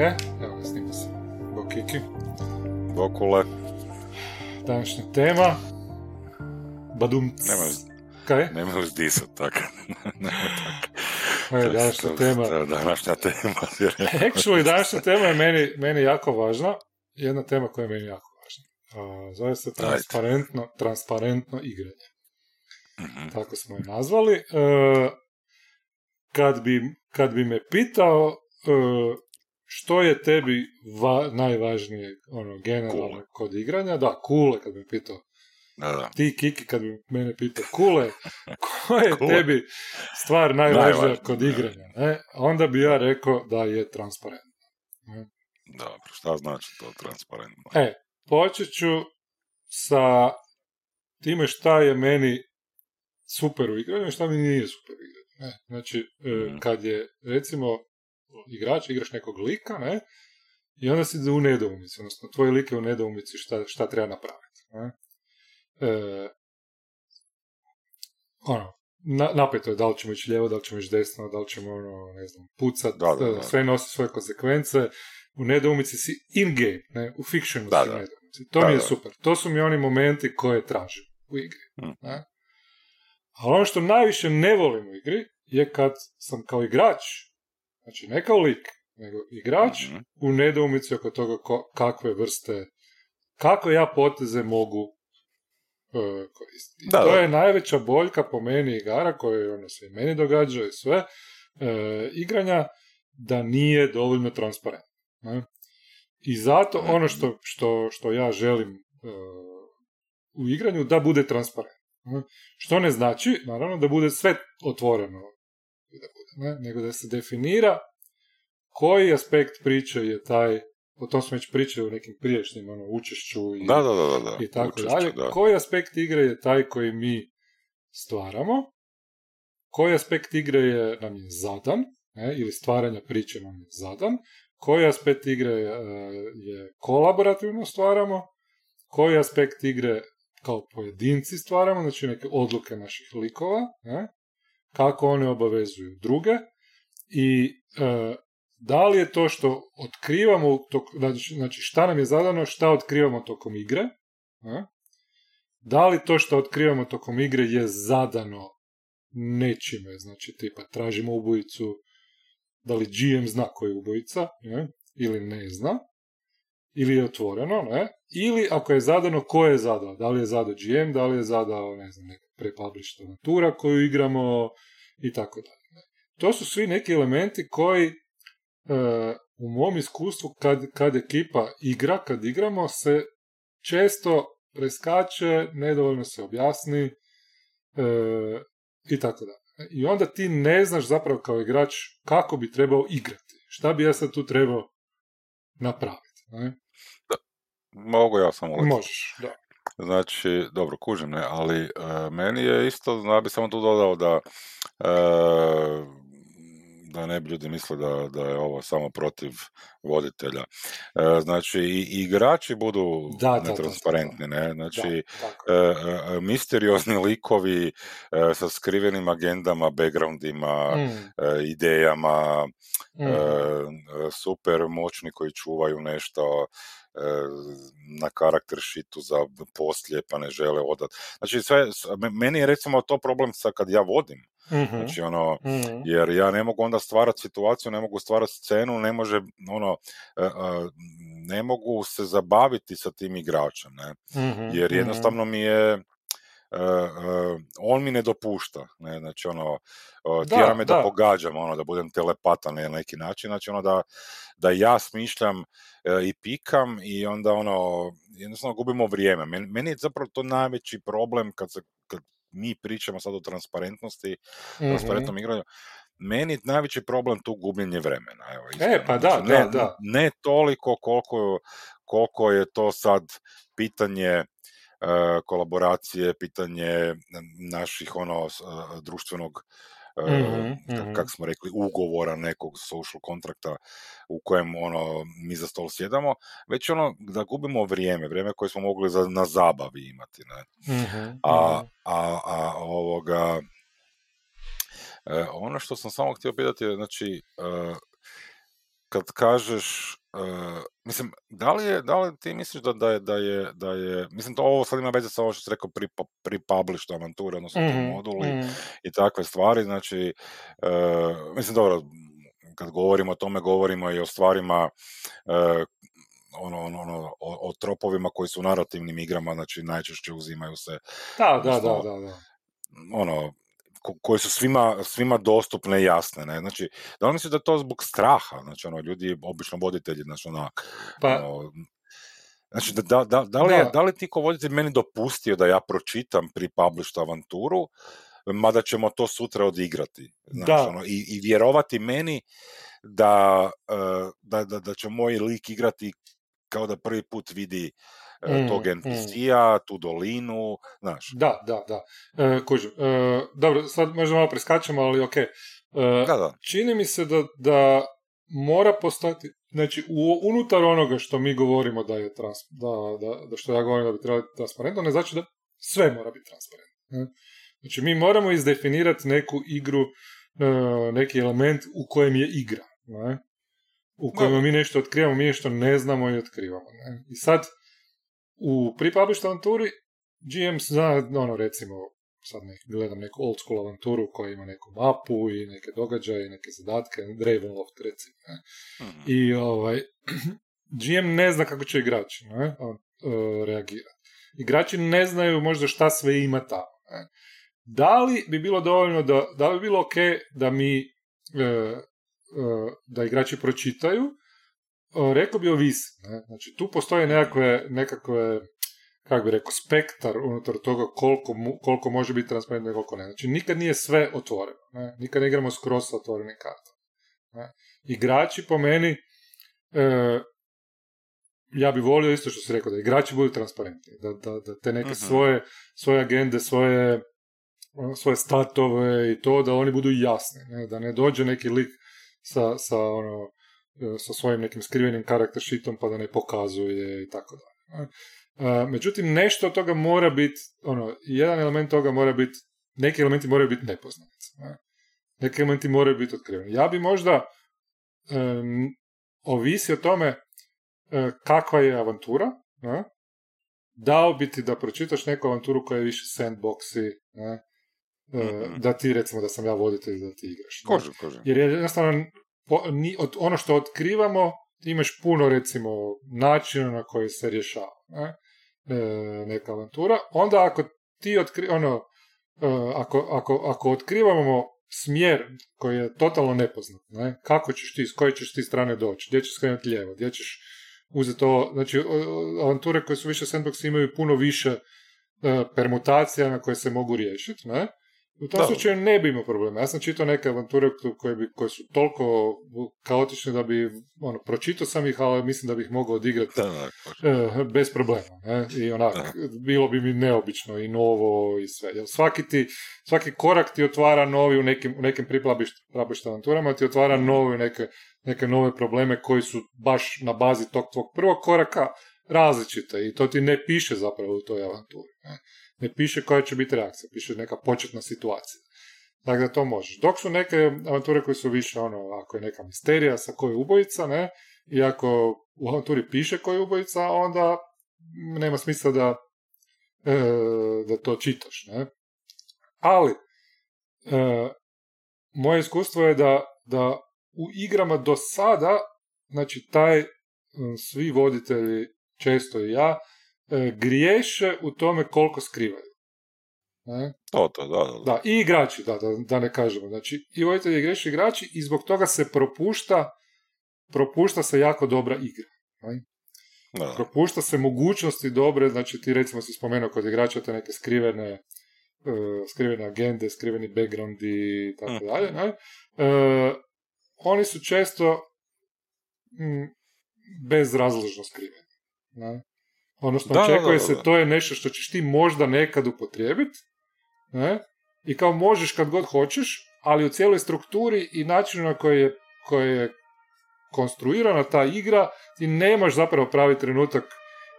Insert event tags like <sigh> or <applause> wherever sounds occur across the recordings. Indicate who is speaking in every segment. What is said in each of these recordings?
Speaker 1: Evo snima se. Bok Kiki.
Speaker 2: Bokule.
Speaker 1: Današnja tema. Badum.
Speaker 2: Nema,
Speaker 1: Kaj?
Speaker 2: nema li disat tako. <laughs> nema tako.
Speaker 1: E, današnja tema. <laughs>
Speaker 2: Današnja tema.
Speaker 1: Actually, današnja tema je meni, meni jako važna. Jedna tema koja je meni jako važna. Zove se transparentno, transparentno igranje.
Speaker 2: Mhm.
Speaker 1: Tako smo je nazvali. E, kad, bi, kad bi me pitao e, što je tebi va, najvažnije ono, generalno
Speaker 2: Kule.
Speaker 1: kod igranja, da, kule, kad bi pitao
Speaker 2: Da, da.
Speaker 1: ti Kiki kad bi mene pitao kule, koja je
Speaker 2: Kule.
Speaker 1: tebi stvar najvažnija kod igranja, ne? onda bi ja rekao da je transparentno.
Speaker 2: Dobro, šta znači to transparentno?
Speaker 1: E, počet ću sa time šta je meni super u igranju i šta mi nije super u igranju. Ne? Znači,
Speaker 2: Mhm.
Speaker 1: kad je, recimo, igrač, igraš nekog lika, ne? I onda si u nedoumici, odnosno tvoj lik je u nedoumici šta, šta treba napraviti. Ne? E, ono, na, napeto je da li ćemo ići lijevo, da li ćemo ići desno, da li ćemo, ono, ne znam, pucat,
Speaker 2: Da, da, da.
Speaker 1: sve nosi svoje konsekvence, u nedoumici si in-game, ne, u fictionu
Speaker 2: Da,
Speaker 1: si u nedoumici. To
Speaker 2: Da,
Speaker 1: mi je
Speaker 2: da.
Speaker 1: super. To su mi oni momenti koje tražim u igri.
Speaker 2: Mm.
Speaker 1: Ne? A ono što najviše ne volim u igri je kad sam kao igrač, znači ne kao lik, nego igrač
Speaker 2: Mhm.
Speaker 1: u nedoumici oko toga ko- kakve vrste, kako ja poteze mogu e, koristiti.
Speaker 2: Da,
Speaker 1: to
Speaker 2: da.
Speaker 1: je najveća boljka po meni igara koje ono se i meni događa i sve e, igranja da nije dovoljno transparentno. ne. I zato
Speaker 2: Mhm.
Speaker 1: ono što, što, što ja želim e, u igranju da bude transparentno. Što ne znači, naravno, da bude sve otvoreno, da bude, ne? nego da se definira koji aspekt priče je taj, o tom smo već pričali u nekim prijašnjim ono, učešću i,
Speaker 2: Da, da, da, da, da.
Speaker 1: i tako
Speaker 2: Učešće,
Speaker 1: dalje.
Speaker 2: Da.
Speaker 1: Koji aspekt igre je taj koji mi stvaramo, koji aspekt igre je nam je zadan, ne, ili stvaranja priče nam je zadan, koji aspekt igre e, je kolaborativno stvaramo, koji aspekt igre kao pojedinci stvaramo, znači neke odluke naših likova, ne, kako one obavezuju druge i e, da li je to što otkrivamo, tok- znači znači šta nam je zadano, šta otkrivamo tokom igre, ne? da li to što otkrivamo tokom igre je zadano nečime, znači tipa tražimo ubojicu, da li GM zna koji je ubojica, ne? ili ne zna, ili je otvoreno, ne? ili ako je zadano, ko je zadao, da li je zadao GM, da li je zadao, ne znam, neka prepublished avantura koju igramo i tako dalje. To su svi neki elementi koji e, u mom iskustvu kad, kad ekipa igra, kad igramo, se često preskače, nedovoljno se objasni e, i tako dalje. I onda ti ne znaš zapravo kao igrač kako bi trebao igrati. Šta bi ja sad tu trebao napraviti. Ne?
Speaker 2: Mogu ja samo uletiti.
Speaker 1: Možeš, da.
Speaker 2: Znači, dobro, kužim, ne, ali e, meni je isto, ja bi samo tu dodao da e, da ne bi ljudi mislili da, da je ovo samo protiv voditelja. E, znači, i, i igrači budu
Speaker 1: Da, da, da,
Speaker 2: netransparentni, ne, znači,
Speaker 1: da,
Speaker 2: e, e, e, misteriozni <laughs> likovi e, sa skrivenim agendama, backgroundima,
Speaker 1: Mm,
Speaker 2: e, idejama,
Speaker 1: mm.
Speaker 2: e, super moćni koji čuvaju nešto na karakter šitu za poslije pa ne žele odat. Znači sve, meni je recimo to problem sa kad ja vodim.
Speaker 1: Mhm,
Speaker 2: Znači ono,
Speaker 1: mhm.
Speaker 2: jer ja ne mogu onda stvarati situaciju, ne mogu stvarati scenu, ne može ono, e, e, ne mogu se zabaviti sa tim igračem, ne?
Speaker 1: Mhm,
Speaker 2: jer
Speaker 1: mhm.
Speaker 2: jednostavno mi je e, e, on mi ne dopušta, ne, znači ono,
Speaker 1: Da,
Speaker 2: tjera me da,
Speaker 1: da.
Speaker 2: pogađam, ono, da budem telepatan na neki način, znači ono da, da ja smišljam e, i pikam i onda ono, jednostavno gubimo vrijeme. Meni, meni je zapravo to najveći problem kad se, kad mi pričamo sad o transparentnosti,
Speaker 1: Mhm.
Speaker 2: transparentnom igranju, meni je najveći problem tu gubljenje vremena. Evo,
Speaker 1: E, pa da,
Speaker 2: Znači,
Speaker 1: da,
Speaker 2: ne,
Speaker 1: da.
Speaker 2: ne toliko koliko, koliko je to sad pitanje e, kolaboracije, pitanje naših ono e, društvenog e,
Speaker 1: Mhm, mhm.
Speaker 2: kak smo rekli, ugovora nekog social kontrakta u kojem ono mi za stol sjedamo, već ono da gubimo vrijeme, vrijeme koje smo mogli za, na zabavi imati. Ne?
Speaker 1: Mhm,
Speaker 2: A,
Speaker 1: mhm.
Speaker 2: a, a ovoga, e, ono što sam samo htio pitati znači, e, kad kažeš, uh, mislim, da li, je, da li ti misliš da, da, je, da, je, da je, mislim, to ovo sad ima veze sa ovo što si rekao pri, pri published avanture, odnosno mm-hmm. moduli mm-hmm. i takve stvari, znači, uh, mislim, dobro, kad govorimo o tome, govorimo i o stvarima uh, ono, ono, ono o, o, tropovima koji su narativnim igrama, znači najčešće uzimaju se...
Speaker 1: Da, da, da, da, da.
Speaker 2: Ono, koje su svima, svima dostupne i jasne, ne? Znači, da li misliš da to zbog straha? Znači, ono, ljudi, obično voditelji, znači, onak, pa... ono, Znači, da, da, da, li je, da. li ti ko voditelj meni dopustio da ja pročitam pri published avanturu, mada ćemo to sutra odigrati. Znači, da. Ono, i, I vjerovati meni da, e, da, da, da će moj lik igrati kao da prvi put vidi mm, tog NPC-a, mm. tu dolinu, znaš.
Speaker 1: Da, da, da. E, kužim. E, dobro, sad možda malo preskačemo, ali ok. E, da, da. Čini mi se da, da mora postati, znači u, unutar onoga što mi govorimo da je trans, da, da, da što ja govorim da bi trebalo biti transparentno, ne znači da sve mora biti transparentno. Znači mi moramo izdefinirati neku igru, e, neki element u kojem je igra. Ne? U kojem mi nešto otkrivamo, mi nešto ne znamo i otkrivamo. Ne? I sad, u pre-published avanturi GM zna, ono recimo, sad nek, gledam neku old school avanturu koja ima neku mapu i neke događaje i neke zadatke, Ravenloft recimo. Ne? Mm-hmm. I ovaj, <clears throat> GM ne zna kako će igrači ne? On, uh, reagirati. Igrači ne znaju možda šta sve ima tamo. Ne? Da li bi bilo dovoljno da, da li bi bilo ok da mi uh, uh, da igrači pročitaju rekao bi ovisi. Ne? Znači, tu postoje nekakve, nekakve kako bi rekao, spektar unutar toga koliko, koliko može biti transparentno i koliko ne. Znači, nikad nije sve otvoreno. Ne? Nikad ne igramo skroz sa otvorenim kartama. Ne? Igrači, po meni, e, ja bi volio isto što si rekao, da igrači budu transparentni, da, da, da te neke uh-huh. svoje, svoje agende, svoje, svoje statove i to, da oni budu jasni, ne? da ne dođe neki lik sa, sa ono, sa svojim nekim skrivenim karakter sheetom pa da ne pokazuje i tako dalje. E, međutim, nešto od toga mora biti, ono, jedan element toga mora biti, neki elementi moraju biti nepoznati. Neki elementi moraju biti otkriveni. Ja bi možda um, ovisi o tome kakva je avantura, ne? dao bi ti da pročitaš neku avanturu koja je više sandboxi, ne? Mhm. da ti recimo da sam ja voditelj da ti igraš.
Speaker 2: Kožu, kožu.
Speaker 1: Jer jednostavno ni, od, ono što otkrivamo, imaš puno recimo načina na koji se rješava ne? E, neka avantura. Onda ako ti otkri, ono, e, ako, ako, ako otkrivamo smjer koji je totalno nepoznat, ne? kako ćeš ti, s koje ćeš ti strane doći, gdje ćeš skrenuti lijevo, gdje ćeš uzeti ovo, znači avanture koje su više sandbox imaju puno više e, permutacija na koje se mogu riješiti, ne? U tom slučaju ne bi imao problema. Ja sam čitao neke avanture koje, bi, koje su toliko kaotične da bi, ono, pročitao sam ih, ali mislim da bih mogao odigrati uh, bez problema. Ne? I onak, bilo bi mi neobično i novo i sve. Jer svaki, ti, svaki korak ti otvara novi u nekim, u nekim priplabišta avanturama, ti otvara mhm. novi neke, neke nove probleme koji su baš na bazi tog tvog prvog koraka različite i to ti ne piše zapravo u toj avanturi. Ne? Ne piše koja će biti reakcija, piše neka početna situacija. Dakle, to možeš. Dok su neke avanture koje su više, ono, ako je neka misterija sa koje ubojica, ne, i ako u avanturi piše koji je ubojica, onda nema smisla da, e, da to čitaš, ne. Ali, e, moje iskustvo je da, da u igrama do sada, znači taj svi voditelji, često i ja, griješe u tome koliko skrivaju.
Speaker 2: Ne? To, to, da, da,
Speaker 1: da. i igrači, da, da, da ne kažemo. Znači, i voditelji griješe igrači i zbog toga se propušta propušta se jako dobra igra. Ne? Da. Propušta se mogućnosti dobre, znači ti recimo si spomenuo kod igrača te neke skrivene uh, skrivene agende, skriveni backgroundi i tako hm. dalje. Ne? Uh, oni su često mm, bezrazložno skriveni. Ne? Odnosno, da, očekuje da, da, se, to je nešto što ćeš ti možda nekad upotrijebiti, ne? I kao možeš kad god hoćeš, ali u cijeloj strukturi i načinu na koji je, koji je konstruirana ta igra, ti nemaš zapravo pravi trenutak,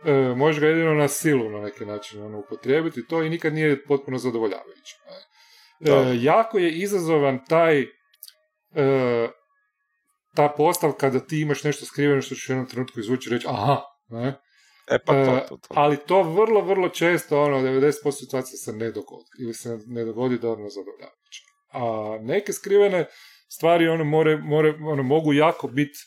Speaker 1: e, možeš ga jedino na silu na neki način ono, upotrijebiti to i nikad nije potpuno zadovoljavajuće. E, jako je izazovan taj e, ta postavka da ti imaš nešto skriveno što ćeš u jednom trenutku izvući i reći aha, ne?
Speaker 2: E pa to,
Speaker 1: E,
Speaker 2: to, to.
Speaker 1: ali to vrlo, vrlo često, ono, 90% situacija se ne dogodi. Ili se ne dogodi dovoljno zadovoljavajuće. A neke skrivene stvari, ono, more, more, ono, mogu jako biti,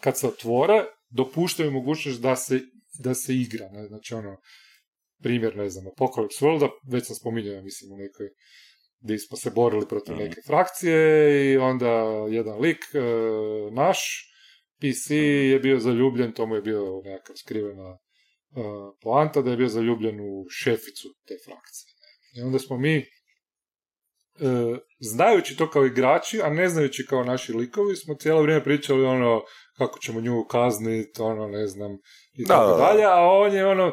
Speaker 1: kad se otvore, dopuštaju mogućnost da se, da se igra. Ne? Znači, ono, primjer, ne znam, Apocalypse Worlda, već sam spominjao, mislim, u nekoj gdje smo se borili protiv
Speaker 2: Mhm.
Speaker 1: neke frakcije i onda jedan lik, e, naš, PC je bio zaljubljen, to mu je bio nekakav skrivena poanta da je bio zaljubljen u šeficu te frakcije. I onda smo mi, e, znajući to kao igrači, a ne znajući kao naši likovi, smo cijelo vrijeme pričali ono kako ćemo nju kazniti, ono ne znam, i tako
Speaker 2: da, da.
Speaker 1: dalje, a on je ono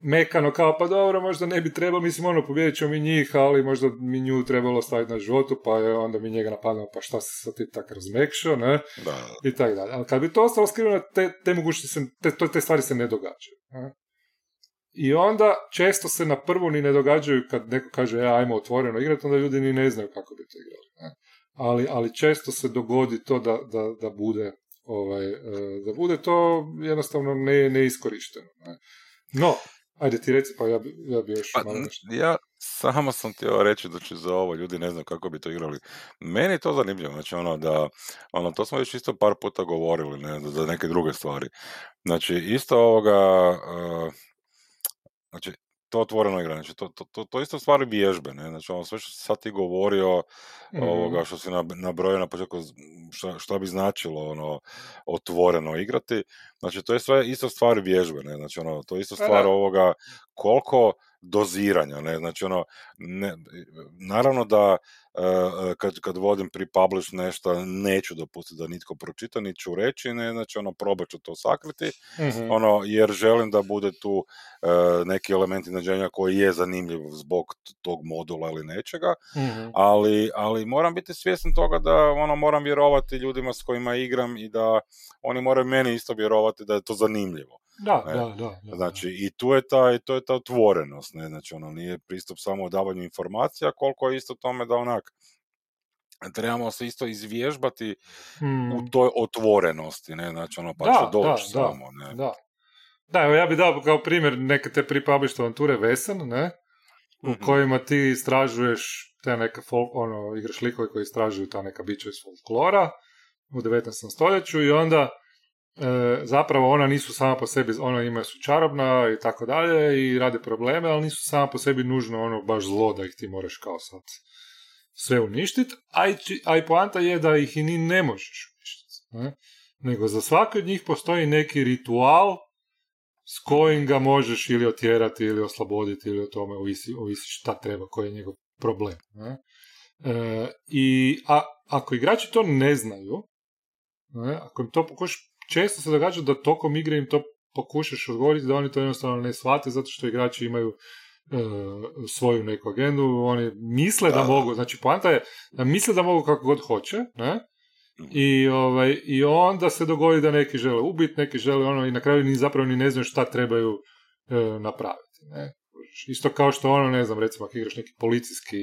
Speaker 1: mekano kao, pa dobro, možda ne bi trebalo, mislim, ono, pobijedit ćemo mi njih, ali možda mi nju trebalo staviti na životu, pa je onda mi njega napadamo, pa šta se sad ti tak razmekšao, ne?
Speaker 2: Da,
Speaker 1: i tako dalje. Ali kad bi to ostalo skriveno, te, te mogućnosti se, te, te stvari se ne događaju. ne? I onda često se na prvu ni ne događaju kad neko kaže, e, ajmo otvoreno igrati, onda ljudi ni ne znaju kako bi to igrali. ne? Ali, ali često se dogodi to da, da, da bude ovaj, e, da bude to jednostavno ne, neiskorišteno. Ne? No, ajde ti reci, pa ja bi, ja bi još
Speaker 2: Pa,
Speaker 1: malo nešto.
Speaker 2: ja samo sam htio reći da će za ovo ljudi ne znam kako bi to igrali. Meni je to zanimljivo, znači ono da, ono to smo već isto par puta govorili, ne, za neke druge stvari. Znači isto ovoga, uh, znači to otvoreno igra, znači to, to, to, to isto stvari vježbe, ne, znači ono sve što si sad ti govorio,
Speaker 1: Mhm.
Speaker 2: ovoga što si nab- nabrojio na početku šta, šta bi značilo ono otvoreno igrati znači to je sve isto stvar vježbe ne znači ono to je isto
Speaker 1: Pa
Speaker 2: stvar ovoga koliko doziranja ne znači ono ne, naravno da e, kad, kad vodim pre-publish nešto neću dopustiti da nitko pročita niti ću reći ne znači ono probat ću to sakriti
Speaker 1: Mhm.
Speaker 2: ono jer želim da bude tu e, neki element iznenađenja koji je zanimljiv zbog tog modula ili nečega
Speaker 1: Mhm.
Speaker 2: ali, ali moram biti svjestan toga da ono moram vjerovati ljudima s kojima igram i da oni moraju meni isto vjerovati da je to zanimljivo.
Speaker 1: Da,
Speaker 2: Ne.
Speaker 1: da, da, da.
Speaker 2: Znači i tu je ta, to je ta otvorenost, ne? znači ono nije pristup samo davanju informacija, koliko je isto tome da onak trebamo se isto izvježbati
Speaker 1: Mm.
Speaker 2: u toj otvorenosti, ne, znači ono pa
Speaker 1: Da,
Speaker 2: će doći
Speaker 1: da,
Speaker 2: samo, ne.
Speaker 1: Da. Da, evo ja bi dao kao primjer neke te pre-published avanture Vesen, ne? U
Speaker 2: Mhm.
Speaker 1: kojima ti istražuješ te neke folk, ono, igraš likove koji istražuju ta neka bića iz folklora u 19. stoljeću i onda e, zapravo ona nisu sama po sebi, ona ima su čarobna i tako dalje i rade probleme, ali nisu sama po sebi nužno ono baš zlo da ih ti moraš kao sad sve uništiti, a a i poanta je da ih i ni ne možeš uništiti. Ne? Nego za svaki od njih postoji neki ritual s kojim ga možeš ili otjerati ili osloboditi ili o tome ovisi, ovisi šta treba, koji je njegov problem. Ne? E, I a, ako igrači to ne znaju, ne, ako im to pokušaš, često se događa da tokom igre im to pokušaš odgovoriti da oni to jednostavno ne shvate zato što igrači imaju e, svoju neku agendu, oni misle da,
Speaker 2: Da,
Speaker 1: mogu, znači poanta je da misle da mogu kako god hoće, ne?
Speaker 2: Mhm.
Speaker 1: I, ovaj, I onda se dogodi da neki žele ubiti, neki žele ono i na kraju ni zapravo ni ne znaju šta trebaju e, napraviti. Ne? Isto kao što ono, ne znam, recimo ako igraš neki policijski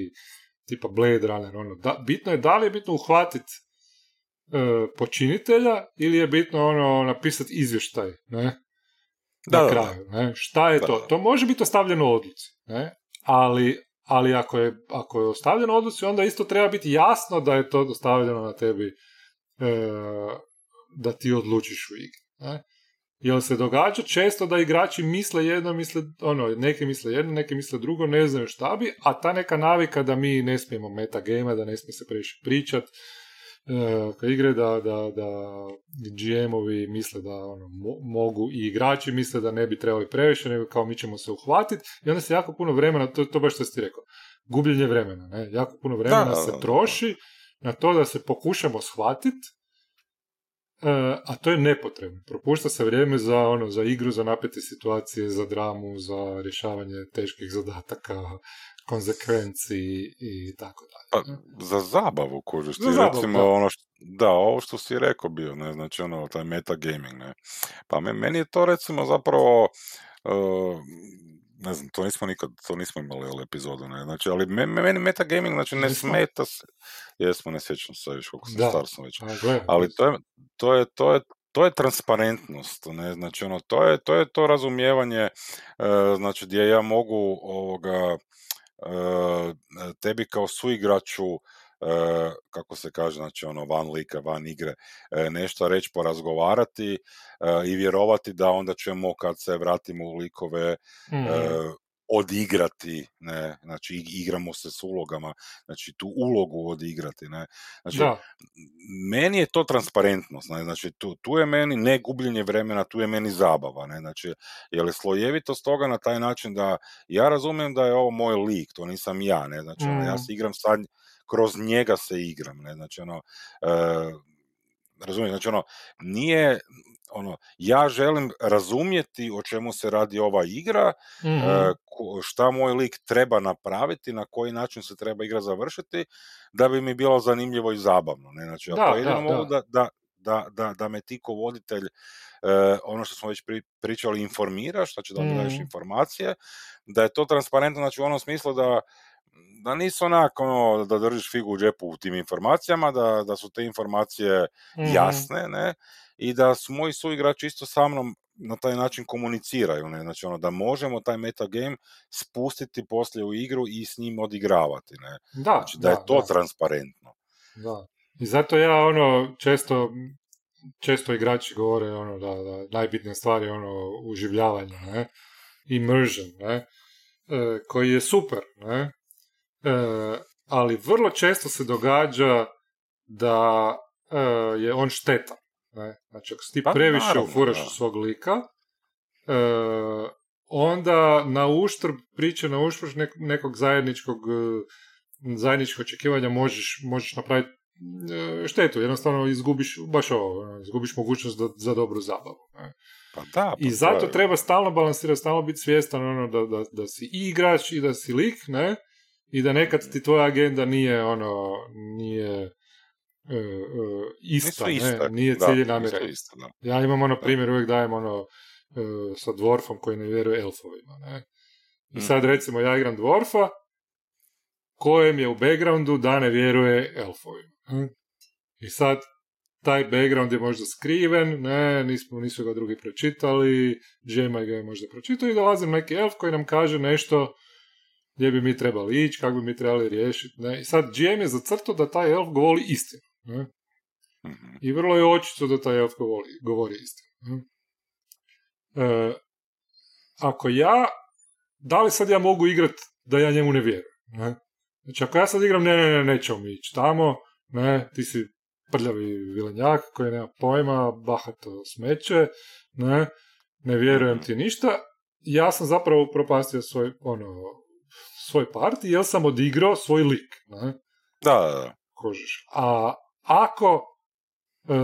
Speaker 1: tipa Blade Runner, ono, da, bitno je da li je bitno uhvatiti počinitelja ili je bitno ono napisati izvještaj, ne?
Speaker 2: Da,
Speaker 1: na kraju, ne? Šta je
Speaker 2: Da,
Speaker 1: to?
Speaker 2: da.
Speaker 1: To može biti ostavljeno odluci, ne? Ali, ali ako, je, ako je ostavljeno odluci, onda isto treba biti jasno da je to ostavljeno na tebi e, da ti odlučiš u igri. Ne? Jer se događa često da igrači misle jedno, misle, ono, neki misle jedno, neki misle drugo, ne znaju šta bi, a ta neka navika da mi ne smijemo metagame, da ne smije se previše pričat, e, kad igre da, da, da GM-ovi misle da ono, mo- mogu i igrači misle da ne bi trebali previše, nego kao mi ćemo se uhvatiti i onda se jako puno vremena, to, to baš što si ti rekao, gubljenje vremena, ne? jako puno vremena
Speaker 2: Da, da,
Speaker 1: se troši na to da se pokušamo shvatiti E, a to je nepotrebno. Propušta se vrijeme za ono za igru, za napete situacije, za dramu, za rješavanje teških zadataka, konsekvenci i tako
Speaker 2: Pa,
Speaker 1: dalje.
Speaker 2: za zabavu, kužiš ti,
Speaker 1: Za zabavu,
Speaker 2: recimo
Speaker 1: da.
Speaker 2: ono što, da, ovo što si rekao bio, ne, znači ono, taj metagaming, ne. Pa me- meni je to recimo zapravo, uh, ne znam, to nismo nikad, to nismo imali ali epizodu, ne, znači, ali meni metagaming, znači, ne smeta se, jesmo, ne sjećam se više koliko sam star sam već, ali to je, to je, to je, to je transparentnost, ne, znači, ono, to je, to je to razumijevanje, e, znači, gdje ja mogu, ovoga, e, tebi kao suigraču E, kako se kaže, znači ono van lika, van igre, e, nešto reći, porazgovarati i vjerovati da onda ćemo kad se vratimo u likove mm odigrati, ne, znači igramo se s ulogama, znači tu ulogu odigrati, ne, znači da. meni je to transparentnost, ne, znači tu, tu je meni ne gubljenje vremena, tu je meni zabava, ne, znači je li slojevitost toga na taj način da ja razumijem da je ovo moj lik, to nisam ja, ne, znači ono, ja mm. se igram sad kroz njega se igram, ne, znači ono, e, razumijem, znači ono, nije, ono, ja želim razumjeti o čemu se radi ova igra, mm šta moj lik treba napraviti, na koji način se treba igra završiti, da bi mi bilo zanimljivo i zabavno. Ne? Znači, da, ako jedino mogu da, da, da, da, da me ti ko voditelj, e, ono što smo već pričali, informiraš, znači da mi mm informacije, da je to transparentno, znači u onom smislu da da nisu onako ono, da držiš figu u džepu u tim informacijama, da, da su te informacije mhm. jasne, ne, i da su moji suigrači isto sa mnom na taj način komuniciraju, ne, znači ono, da možemo taj metagame spustiti poslije u igru i s njim odigravati, ne, da, znači da, je to transparentno.
Speaker 1: Da, i zato ja ono, često često igrači govore ono da, da najbitnija stvar je ono uživljavanje, ne, immersion, ne, e, koji je super, ne, ali vrlo često se događa da e, je on štetan. Ne? Znači, ako ti pa, previše ufuraš u svog lika, e, onda na uštrb priče, na uštrb nekog zajedničkog zajedničkog očekivanja možeš, možeš napraviti štetu, jednostavno izgubiš baš ovo, ono, izgubiš mogućnost za dobru zabavu. Ne?
Speaker 2: Pa da, pa
Speaker 1: I zato treba stalno balansirati, stalno biti svjestan ono, da, da, da si i igrač i da si lik, ne? I da nekad ti tvoja agenda nije ono, nije uh, uh, ista, ne, nije cilj namjera. Ja imam ono primjer, uvijek dajem ono uh, sa dvorfom koji ne vjeruje elfovima, ne. I sad mhm. recimo ja igram dvorfa kojem je u backgroundu da ne vjeruje elfovima. I sad taj background je možda skriven, ne, nismo, nisu ga drugi pročitali, Džemaj ga je možda pročitao i dolazim neki elf koji nam kaže nešto gdje bi mi trebali ići, kako bi mi trebali riješiti. Ne? I sad GM je zacrtao da taj elf govori istinu. Ne? Mhm. I vrlo je očito da taj elf govori, govori istinu. E, ako ja, da li sad ja mogu igrati da ja njemu ne vjerujem? Ne? Znači ako ja sad igram, ne, ne, ne, nećemo mi ići tamo, ne, ti si prljavi vilenjak koji nema pojma, bahato smeće, ne, ne vjerujem ti ništa, ja sam zapravo propastio svoj, ono, svoj parti jer sam odigrao svoj lik. Ne?
Speaker 2: Da, da, da.
Speaker 1: Kožiš. A ako e,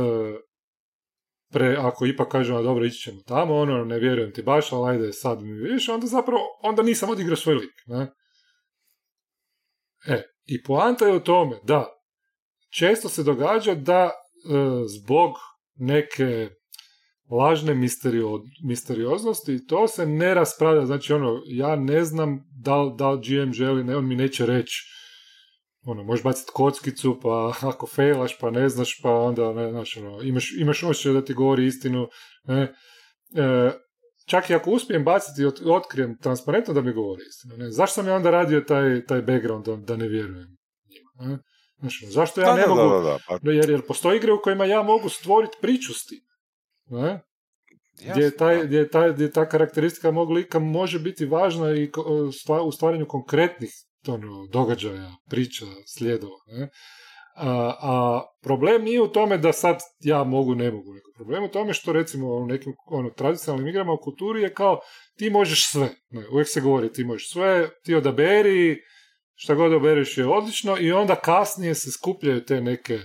Speaker 1: pre, ako ipak kažemo dobro ići ćemo tamo, ono ne vjerujem ti baš, ali ajde sad mi vidiš, onda zapravo onda nisam odigrao svoj lik. Ne? E, i poanta je u tome da često se događa da e, zbog neke lažne misterio, misterioznosti to se ne raspravlja, znači ono, ja ne znam da li, da li GM želi, ne, on mi neće reći. Ono, možeš baciti kockicu, pa <laughs> ako fejlaš, pa ne znaš, pa onda, ne, znaš, ono, imaš, imaš osjećaj da ti govori istinu, ne, e, čak i ako uspijem baciti i otkrijem transparentno da mi govori istinu, ne, zašto sam ja onda radio taj, taj background da, da ne vjerujem njima, ne? Znači, zašto ja ne mogu, da, pa- jer, jer postoje igre u kojima ja mogu stvoriti priču s tim, ne? gdje, je taj, gdje, je taj, gdje ta karakteristika mog lika može biti važna i u stvaranju konkretnih ono, događaja, priča, slijedova. Ne? A, a, problem nije u tome da sad ja mogu, ne mogu. Neko problem u tome što recimo u nekim ono, tradicionalnim igrama u kulturi je kao ti možeš sve. Ne, uvijek se govori ti možeš sve, ti odaberi, šta god obereš je odlično i onda kasnije se skupljaju te neke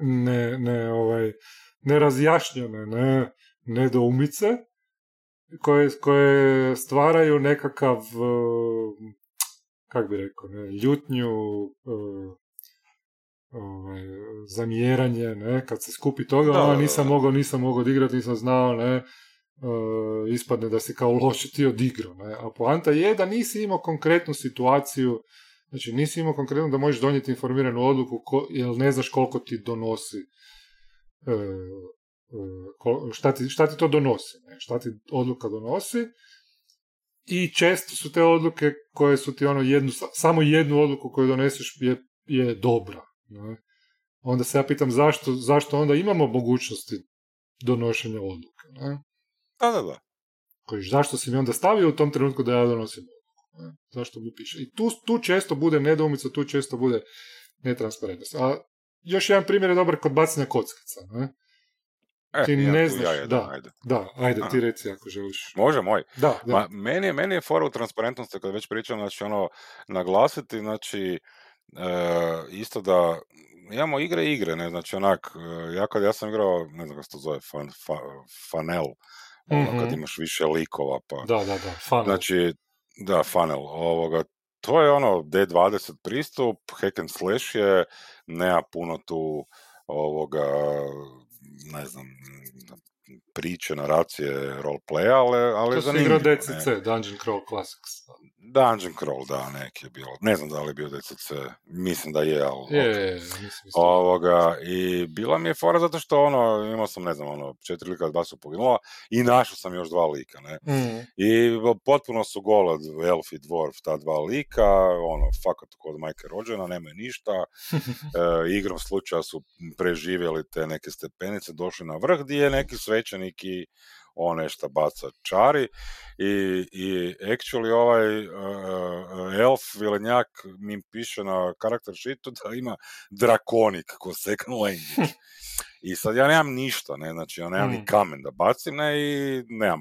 Speaker 1: ne, ne, ovaj, nerazjašnjene ne, nedoumice koje, koje stvaraju nekakav eh, kak bi rekao, ne, ljutnju uh, ovaj, zamjeranje, ne, kad se skupi toga, da, nisam mogao, nisam mogao odigrati, nisam znao, ne, ispadne da si kao loše ti odigrao. Ne? A poanta je da nisi imao konkretnu situaciju, znači nisi imao konkretno da možeš donijeti informiranu odluku ko, jer ne znaš koliko ti donosi šta, ti, šta ti to donosi, ne? šta ti odluka donosi i često su te odluke koje su ti ono jednu, samo jednu odluku koju doneseš je, je dobra. Ne? Onda se ja pitam zašto, zašto onda imamo mogućnosti donošenja odluke. Ne?
Speaker 2: Da, da, da.
Speaker 1: zašto si mi onda stavio u tom trenutku da ja donosim odluku? Ne? Zašto mi piše? I tu, tu često bude nedoumica, tu često bude netransparentnost. A još jedan primjer je dobar kod bacanja kockica. Ne?
Speaker 2: E, ti ne znaš, ja
Speaker 1: da, ajde. da, ajde, ti reci ako želiš.
Speaker 2: Može, moj.
Speaker 1: Da, da.
Speaker 2: Ma, meni, meni je fora u transparentnosti, kad već pričam, znači, ono, naglasiti, znači, e, isto da imamo igre i igre, ne, znači, onak, e, ja kad ja sam igrao, ne znam kako se to zove, fan, fa, Fanel, ono, kad mhm. imaš više likova, pa...
Speaker 1: Da, da, da, Fanel.
Speaker 2: Znači, da, Fanel, ovoga, to je ono D20 pristup, hack and slash je, nema puno tu ovoga ne znam, priče, naracije, roleplaya, ali, ali
Speaker 1: to zanimljivo. To DCC, ne? Dungeon Crawl Classics.
Speaker 2: Dungeon Crawl, da, neki je bilo. Ne znam da li je bio DCC, mislim da je, ali...
Speaker 1: Je, je, mislim,
Speaker 2: Ovoga, I bila mi je fora zato što, ono, imao sam, ne znam, ono, četiri lika dva su poginula i našao sam još dva lika, ne.
Speaker 1: Mm.
Speaker 2: I potpuno su gole Elf i Dwarf, ta dva lika, ono, fakat kod majke rođena, nemaju ništa. <laughs> e, igrom slučaja su preživjeli te neke stepenice, došli na vrh gdje je neki svećenik i on nešto baca čari i, i actually ovaj uh, elf vilenjak mi piše na karakter sheetu da ima drakonik ko second language. <laughs> I sad ja nemam ništa, ne, znači ja nemam mm. ni kamen da bacim, ne, i nemam,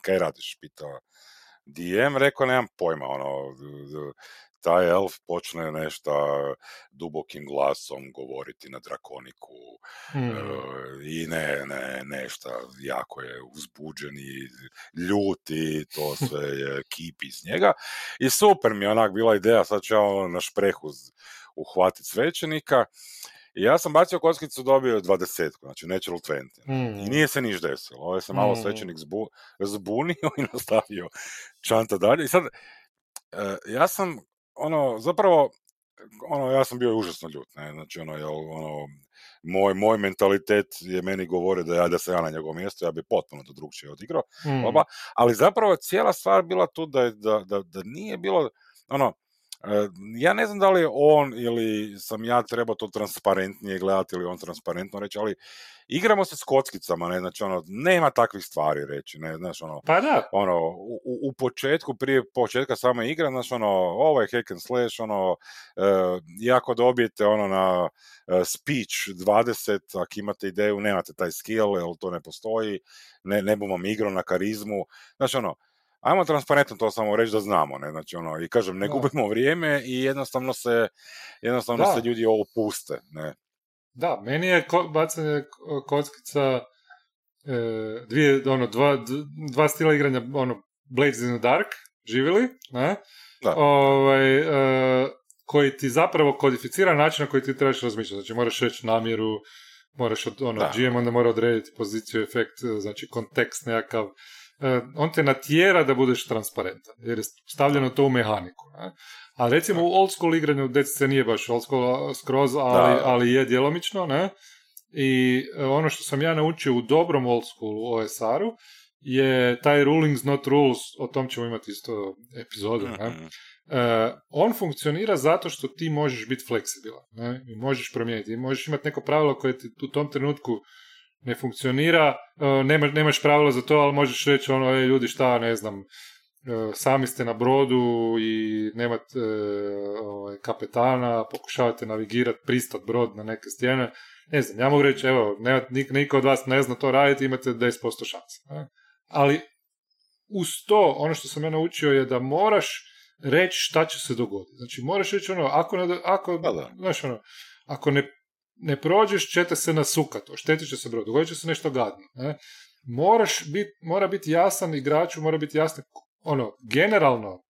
Speaker 2: kaj radiš, pitao DM, rekao, nemam pojma, ono, taj elf počne nešto dubokim glasom govoriti na drakoniku e, i ne, ne, nešto jako je uzbuđen i ljuti, to sve <laughs> je kip iz njega. I super mi je onak bila ideja, sad ću ja ono na šprehu uhvatiti svećenika i ja sam bacio kockicu, dobio 20, znači natural 20. Mm. I nije se niš desilo. Ovo ovaj se malo mm. svećenik zbu, zbunio <laughs> i nastavio čanta dalje. I sad, e, ja sam ono, zapravo, ono, ja sam bio užasno ljut, ne, znači, ono, jel, ono, moj, moj mentalitet je meni govori da ja da sam ja na njegovom mjestu, ja bi potpuno to drugčije odigrao, mm. ali zapravo cijela stvar bila tu da, da, da, da nije bilo, ono, ja ne znam da li je on ili sam ja trebao to transparentnije gledati ili on transparentno reći, ali igramo se s kockicama, ne, znači ono, nema takvih stvari reći, ne, znaš ono,
Speaker 1: pa da.
Speaker 2: ono, u, u početku, prije početka same igre, znači ono, ovo je hack and slash, ono, uh, iako dobijete ono na uh, speech 20, ako imate ideju, nemate taj skill, jer to ne postoji, ne, ne bom igrao na karizmu, znači ono, ajmo transparentno to samo reći da znamo, ne, znači ono, i kažem, ne gubimo vrijeme i jednostavno se, jednostavno se ljudi ovo puste, ne.
Speaker 1: Da, meni je ko, bacanje kockica e, dvije, ono, dva, dva stila igranja, ono, Blades in the Dark, živjeli, ne?
Speaker 2: Da.
Speaker 1: Ovaj, e, koji ti zapravo kodificira način na koji ti trebaš razmišljati. Znači, moraš reći namjeru, moraš, od, ono, da. GM onda mora odrediti poziciju, efekt, znači kontekst nekakav. E, on te natjera da budeš transparentan, jer je stavljeno to u mehaniku. Ne? A recimo u old school igranju DCC nije baš old school skroz, ali, ali je djelomično, ne? I e, ono što sam ja naučio u dobrom old school OSR-u je taj rulings not rules, o tom ćemo imati isto epizodu, ne? Mhm. E, on funkcionira zato što ti možeš biti fleksibilan, ne? I možeš promijeniti, I možeš imati neko pravilo koje ti u tom trenutku ne funkcionira, e, nemaš, nemaš pravila za to, ali možeš reći ono, ej ljudi šta, ne znam, E, sami ste na brodu i nemate ovaj, kapetana, pokušavate navigirati, pristat brod na neke stjene. Ne znam, ja mogu reći, evo, niko od vas ne zna to raditi, imate 10% šanse. Ali uz to, ono što sam ja naučio je da moraš reći šta će se dogoditi. Znači, moraš reći ono, ako ne, ako, znaš ono, ako ne, ne prođeš, ćete se nasukati, oštetit će se brod, dogodit će se nešto gadno. Ne? Moraš bit, mora biti jasan igraču, mora biti jasno ono, generalno,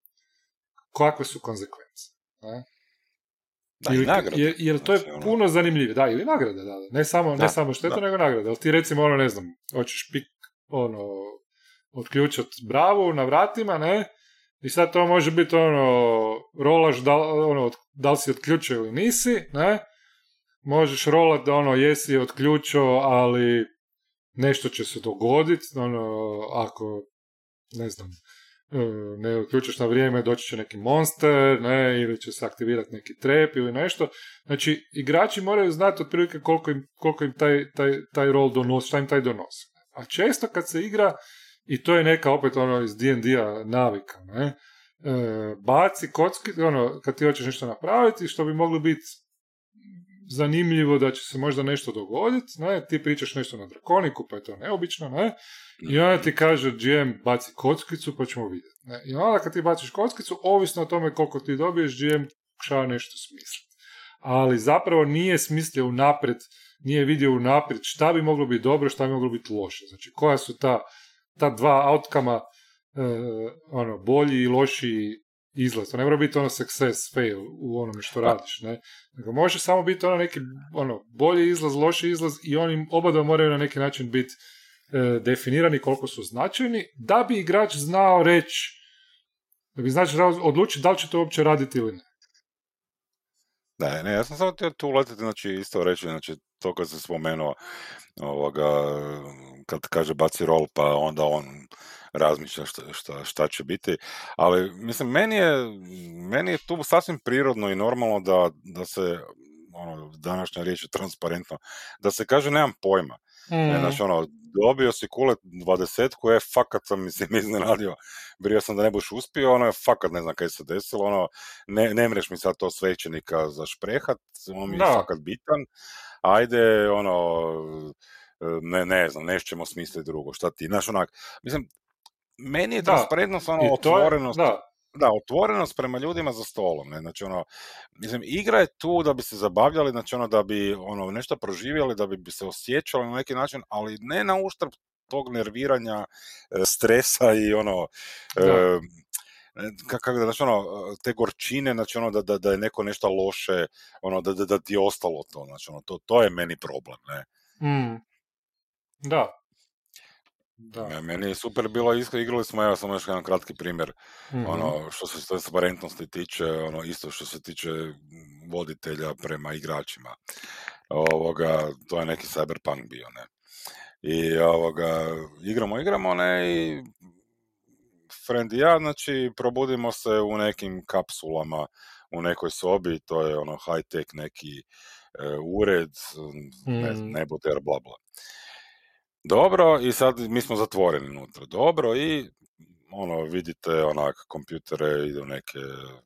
Speaker 1: kakve su konsekvence. Ne?
Speaker 2: Da, ili, nagrade.
Speaker 1: Jer, jer to je znači, ono... puno zanimljivije. Da, ili nagrade, da. Ne samo, ne samo šteta, nego nagrade. Ali ti recimo, ono, ne znam, hoćeš pik, ono, otključat bravu na vratima, ne, i sad to može biti ono, rolaš da, ono, da li si otključio ili nisi, ne, možeš rolat da ono, jesi otključio, ali nešto će se dogoditi, ono, ako, ne znam, e, ne uključiš na vrijeme, doći će neki monster, ne, ili će se aktivirati neki trep ili nešto. Znači, igrači moraju znati otprilike koliko im, koliko im taj, taj, taj rol donosi, šta im taj donosi. A često kad se igra, i to je neka opet ono iz D&D-a navika, ne, e, baci kocki, ono, kad ti hoćeš nešto napraviti, što bi moglo biti zanimljivo da će se možda nešto dogoditi, ne, ti pričaš nešto na drakoniku, pa je to neobično, ne, i onda ti kaže GM baci kockicu, pa ćemo vidjeti. Ne? I onda kad ti baciš kockicu, ovisno o tome koliko ti dobiješ, GM pokušava nešto smisliti. Ali zapravo nije smislio unaprijed, nije vidio unaprijed šta bi moglo biti dobro, šta bi moglo biti loše. Znači, koja su ta, ta dva outkama, e, ono, bolji i lošiji izlaz. To ne mora biti ono success, fail u onome što radiš, ne? Nego može samo biti ono neki ono, bolji izlaz, loši izlaz i oni oba moraju na neki način biti e, definirani koliko su značajni, da bi igrač znao reći, da bi znači odlučiti da li će to uopće raditi ili ne.
Speaker 2: Ne, ne, ja sam samo htio tu uletiti, znači isto reći, znači to kad se spomenuo ovoga, kad kaže baci rol pa onda on razmišlja šta, šta, šta će biti, ali mislim meni je, meni je tu sasvim prirodno i normalno da, da se ono, današnja riječ je transparentno, da se kaže nemam pojma. Mm. znači ono, dobio si kulet dvadesetku, je fakat sam mislim <laughs> iznenadio, brio sam da ne buš uspio, ono je fakat ne znam kaj se desilo, ono, ne, ne mreš mi sad to svećenika za šprehat, on mi je fakat bitan, ajde, ono, ne, ne znam, nešto smisliti drugo, šta ti, znaš onak, mislim, meni je transparentnost, ono, otvorenost, da da, otvorenost prema ljudima za stolom, ne, znači ono, mislim, igra je tu da bi se zabavljali, znači ono, da bi ono, nešto proživjeli, da bi se osjećali na neki način, ali ne na uštrb tog nerviranja, e, stresa i ono, e, kako da, znači ono, te gorčine, znači ono, da, da, da je neko nešto loše, ono, da, da, da ti je ostalo to, znači ono, to, to je meni problem, ne.
Speaker 1: Mm. Da,
Speaker 2: da. Meni je super bilo, igrali smo, evo samo još jedan kratki primjer, mm-hmm. ono, što se transparentnosti tiče, ono, isto što se tiče voditelja prema igračima. Ovoga, to je neki cyberpunk bio, ne. I ovoga, igramo, igramo, ne, i friend i ja, znači, probudimo se u nekim kapsulama, u nekoj sobi, to je ono high-tech neki e, ured, mm. ne, neboder, bla bla. Dobro, i sad mi smo zatvoreni unutra. Dobro, i ono, vidite onak, kompjutere idu neke,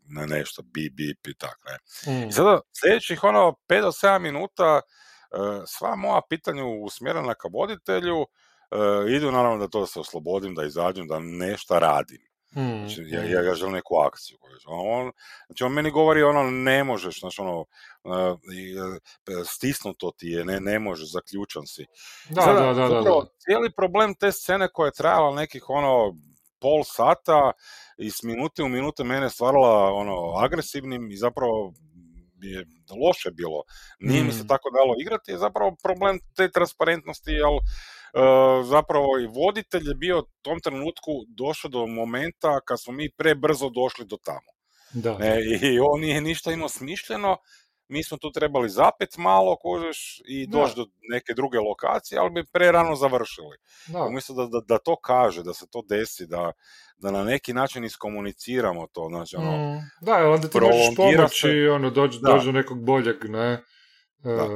Speaker 2: na nešto, bip, bip i tak, ne. I mm. sada, sljedećih ono, 5 do 7 minuta, e, sva moja pitanja usmjerena ka voditelju, e, idu naravno da to se oslobodim, da izađem, da nešto radim. Mm, znači, ja, ja, ja želim neku akciju. On, znači, on meni govori, ono, ne možeš, znači, ono, uh, stisnuto ti je, ne, ne možeš, zaključan si.
Speaker 1: Da, Sada, da, da, da, da.
Speaker 2: Cijeli problem te scene koja je trajala nekih, ono, pol sata i s minute u minute mene stvarala, ono, agresivnim i zapravo je loše bilo. Nije mi se mm. tako dalo igrati, je zapravo problem te transparentnosti, ali E, zapravo i voditelj je bio u tom trenutku došao do momenta kad smo mi prebrzo došli do tamo.
Speaker 1: Da.
Speaker 2: E, I on nije ništa imao smišljeno, mi smo tu trebali zapet malo, kožeš, i doći do neke druge lokacije, ali bi prerano završili. Da. Umjesto da, da, da, to kaže, da se to desi, da, da na neki način iskomuniciramo to, znači ono... Mm,
Speaker 1: da, onda ti možeš pomoći, ono, doći do nekog boljeg, ne? Da. E,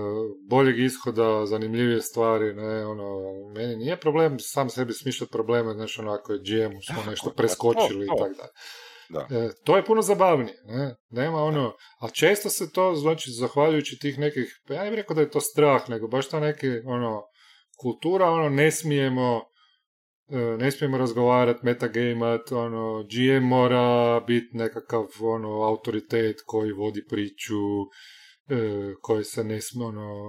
Speaker 1: boljeg ishoda, zanimljivije stvari, ne, ono, meni nije problem sam sebi smišljati probleme, znači ono, ako je GM smo nešto preskočili i tako dalje. Da. E, to je puno zabavnije, ne? nema ono, a često se to, znači, zahvaljujući tih nekih, pa ja ne bih rekao da je to strah, nego baš ta neki, ono, kultura, ono, ne smijemo, e, ne smijemo razgovarati, metagameat, ono, GM mora biti nekakav, ono, autoritet koji vodi priču, e, koji se ne ono,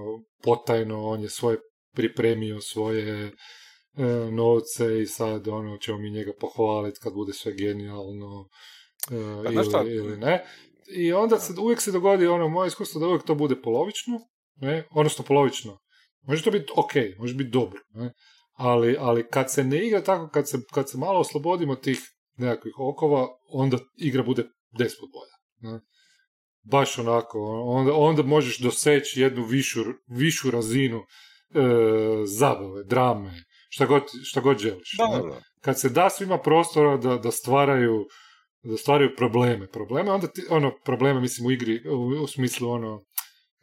Speaker 1: potajno, on je svoje pripremio svoje e, novce i sad ono ćemo mi njega pohvaliti kad bude sve genijalno e, pa ili, ili, ne. I onda se, uvijek se dogodi ono, moje iskustvo da uvijek to bude polovično, ne, odnosno polovično. Može to biti ok, može biti dobro, ne, ali, ali kad se ne igra tako, kad se, kad se malo oslobodimo tih nekakvih okova, onda igra bude despot bolja. Ne? Baš onako, onda, onda možeš doseći jednu višu, višu razinu e, zabave, drame, šta god, šta god želiš.
Speaker 2: Da,
Speaker 1: Kad se da svima prostora da, da stvaraju da stvaraju probleme. Probleme, onda ti, ono, probleme mislim u igri, u, smislu ono,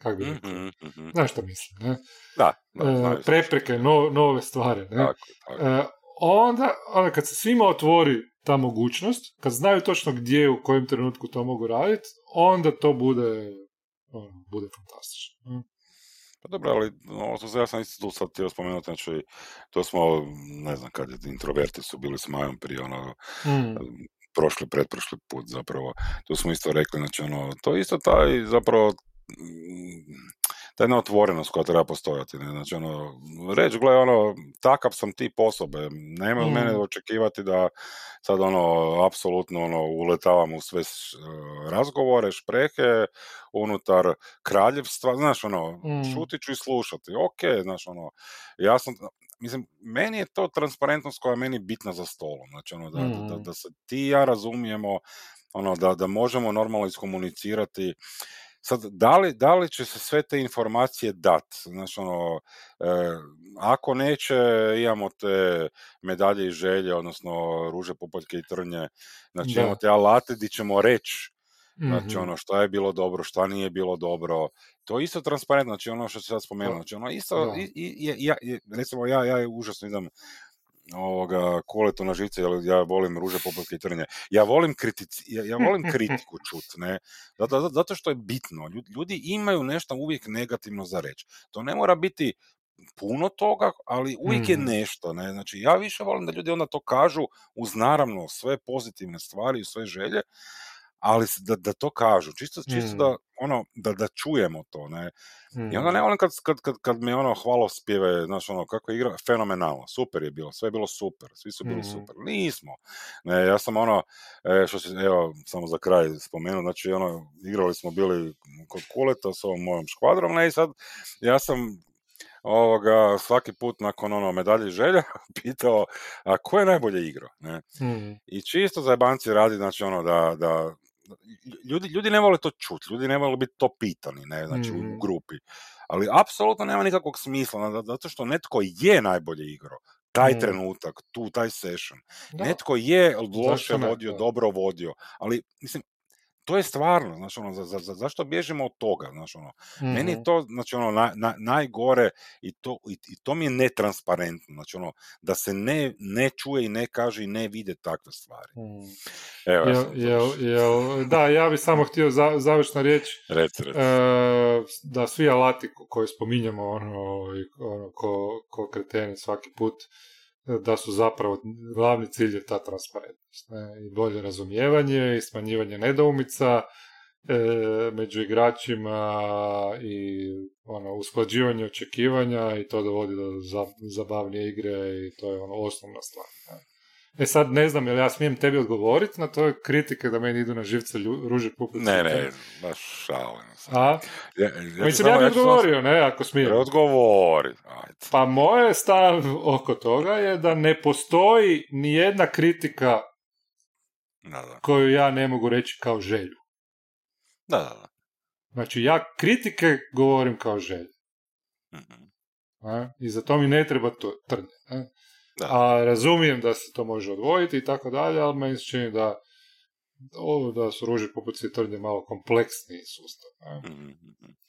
Speaker 1: kako bi rekao, mm znaš šta mislim, ne?
Speaker 2: Da,
Speaker 1: e, prepreke, no, nove stvari, ne? Tako, tako. E, onda, onda kad se svima otvori ta mogućnost, kad znaju točno gdje, u kojem trenutku to mogu raditi, onda to bude, ono, bude fantastično.
Speaker 2: Pa dobro, ali ovo to, ja sam isto tu sad htio spomenuti, znači, to smo, ne znam kad je, introverti su bili s Majom prije ono, mm. prošli, pretprošli put zapravo, tu smo isto rekli, znači ono, to je isto taj zapravo ta jedna otvorenost koja treba postojati. Ne? Znači, ono, reći, gle, ono, takav sam tip osobe, nema mm. mene očekivati da sad, ono, apsolutno, ono, uletavam u sve razgovore, šprehe, unutar kraljevstva, znaš, ono, mm. šutit ću i slušati, ok, znaš, ono, ja sam, mislim, meni je to transparentnost koja je meni bitna za stolom, znači, ono, da, mm. da, da se ti ja razumijemo, ono, da, da možemo normalno iskomunicirati, Sad, da li, da li će se sve te informacije dat? Znači, ono, e, ako neće, imamo te medalje i želje, odnosno ruže, popoljke i trnje, znači da. imamo te alate gdje ćemo reći Znači, mm-hmm. ono, šta je bilo dobro, šta nije bilo dobro. To je isto transparentno, znači ono što se sad spomenuo. Znači, ono, isto, i, i, ja, recimo, ja, ja užasno idem ovoga koletu na živce, jer ja volim ruže, i trnje. Ja volim, kritici, ja, ja volim <laughs> kritiku čut, ne? Zato, zato što je bitno. Ljudi imaju nešto uvijek negativno za reći. To ne mora biti puno toga, ali uvijek je mm. nešto. Ne? Znači, ja više volim da ljudi onda to kažu uz naravno sve pozitivne stvari i sve želje, ali da, da to kažu, čisto, čisto da, mm. ono, da, da čujemo to, ne. I onda mm. ne volim kad, kad, kad, kad mi ono hvalospjeve, znaš, ono, kako je igra, fenomenalno, super je bilo, sve je bilo super, svi su bili mm. super, nismo. Ne, ja sam ono, e, što se, evo, samo za kraj spomenuo, znači, ono, igrali smo bili kod Kuleta s ovom mojom škvadrom, ne, i sad, ja sam ovoga, svaki put nakon ono medalje želja <laughs> pitao a ko je najbolje igro ne? Mm. i čisto za banci radi znači ono da, da ljudi, ljudi ne vole to čuti, ljudi ne vole biti to pitani, ne, znači u mm. grupi. Ali apsolutno nema nikakvog smisla, zato što netko je najbolje igro taj mm. trenutak, tu, taj session. Netko je loše vodio, dobro vodio, ali mislim, to je stvarno, znači ono, za, za, zašto bježimo od toga, znači ono, mm meni je mhm. to, znači ono, na, na, najgore i to, i, i, to mi je netransparentno, znači ono, da se ne, ne čuje i ne kaže i ne vide takve stvari. Mm.
Speaker 1: Evo, jel, jel, <laughs> jel, da, ja bih samo htio za, završna riječ,
Speaker 2: reci, reci.
Speaker 1: E, da svi alati koje spominjemo, ono, ono ko, ko kreteni svaki put, da su zapravo glavni cilj je ta transparentnost ne? i bolje razumijevanje i smanjivanje nedoumica e, među igračima i ono, usklađivanje očekivanja i to dovodi do zabavnije igre i to je ono osnovna stvar. Ne? E sad ne znam, jel ja smijem tebi odgovoriti na to kritike da meni idu na živce ruže pupice?
Speaker 2: Ne, ne, baš šalim
Speaker 1: A? Ja, ja Mislim, ja bih odgovorio, ne, ako smijem.
Speaker 2: Odgovori. Ajde.
Speaker 1: Pa moje stav oko toga je da ne postoji ni jedna kritika
Speaker 2: da, da.
Speaker 1: koju ja ne mogu reći kao želju.
Speaker 2: Da, da, da.
Speaker 1: Znači, ja kritike govorim kao želju. Mm-hmm. I za to mi ne treba to trnje. Ne? Da. A razumijem da se to može odvojiti i tako dalje, ali meni se čini da ovo da su ruže poput citrnje malo kompleksniji sustav. Ne? Mm-hmm.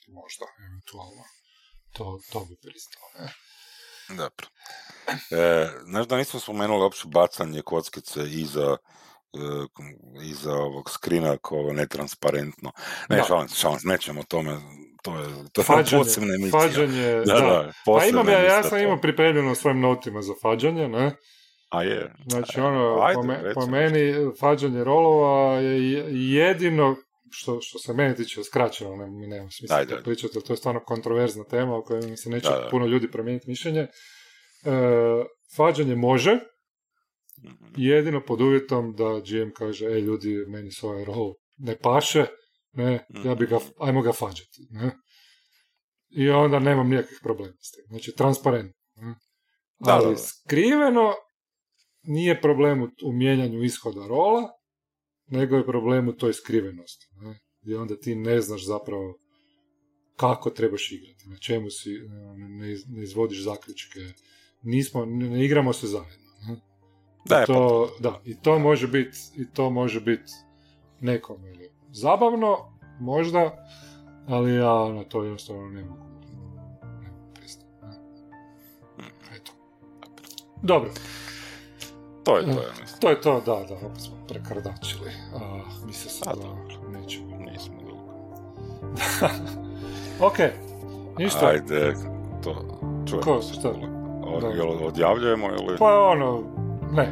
Speaker 1: Možda, eventualno. To, to bi pristalo. Ne?
Speaker 2: Dobro. E, znaš da nismo spomenuli uopće bacanje kockice iza iza ovog skrina kao netransparentno. Ne, šalim, šalim, nećemo o tome to je, to fađanje, je posebna emisija.
Speaker 1: Fađanje, da, da. da pa imam ja, ja sam imao pripremljeno svojim notima za fađanje, ne?
Speaker 2: A je.
Speaker 1: Znači, ono, Ajde, po, me, po, meni fađanje rolova je jedino što, što se meni tiče skraćeno, ne, mi nemam smisla Ajde. pričati, to je stvarno kontroverzna tema o kojoj mi se neće da, puno ljudi promijeniti mišljenje. E, fađanje može. Jedino pod uvjetom da GM kaže, e ljudi, meni se ovaj rol ne paše, ne, ja bi ga, mhm. ajmo ga fađati, ne. I onda nemam nikakvih problema s tim. Znači, transparentno. Ne? Da, Ali skriveno nije problem u mijenjanju ishoda rola, nego je problem u toj skrivenosti. Ne? Gdje onda ti ne znaš zapravo kako trebaš igrati, na čemu si, ne, ne izvodiš zaključke, nismo, ne, igramo se zajedno. Da, to, da, i to može biti i to može biti nekom zabavno, možda, ali ja na to jednostavno ne mogu, ne mogu pristati. Eto. Dobro.
Speaker 2: To je to, ja
Speaker 1: mislim. To je to, da, da, opet smo prekardačili. A, se sad da nećemo.
Speaker 2: Nismo dugo. <laughs>
Speaker 1: ok, ništa.
Speaker 2: Ajde, to čujemo Ko. Šta? Od, odjavljujemo ili?
Speaker 1: Pa ono, ne.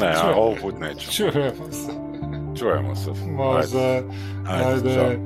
Speaker 2: Ne, a ovo put nećemo.
Speaker 1: Čujemo se.
Speaker 2: Čujemo se.
Speaker 1: Može, ajde, ajde, ajde.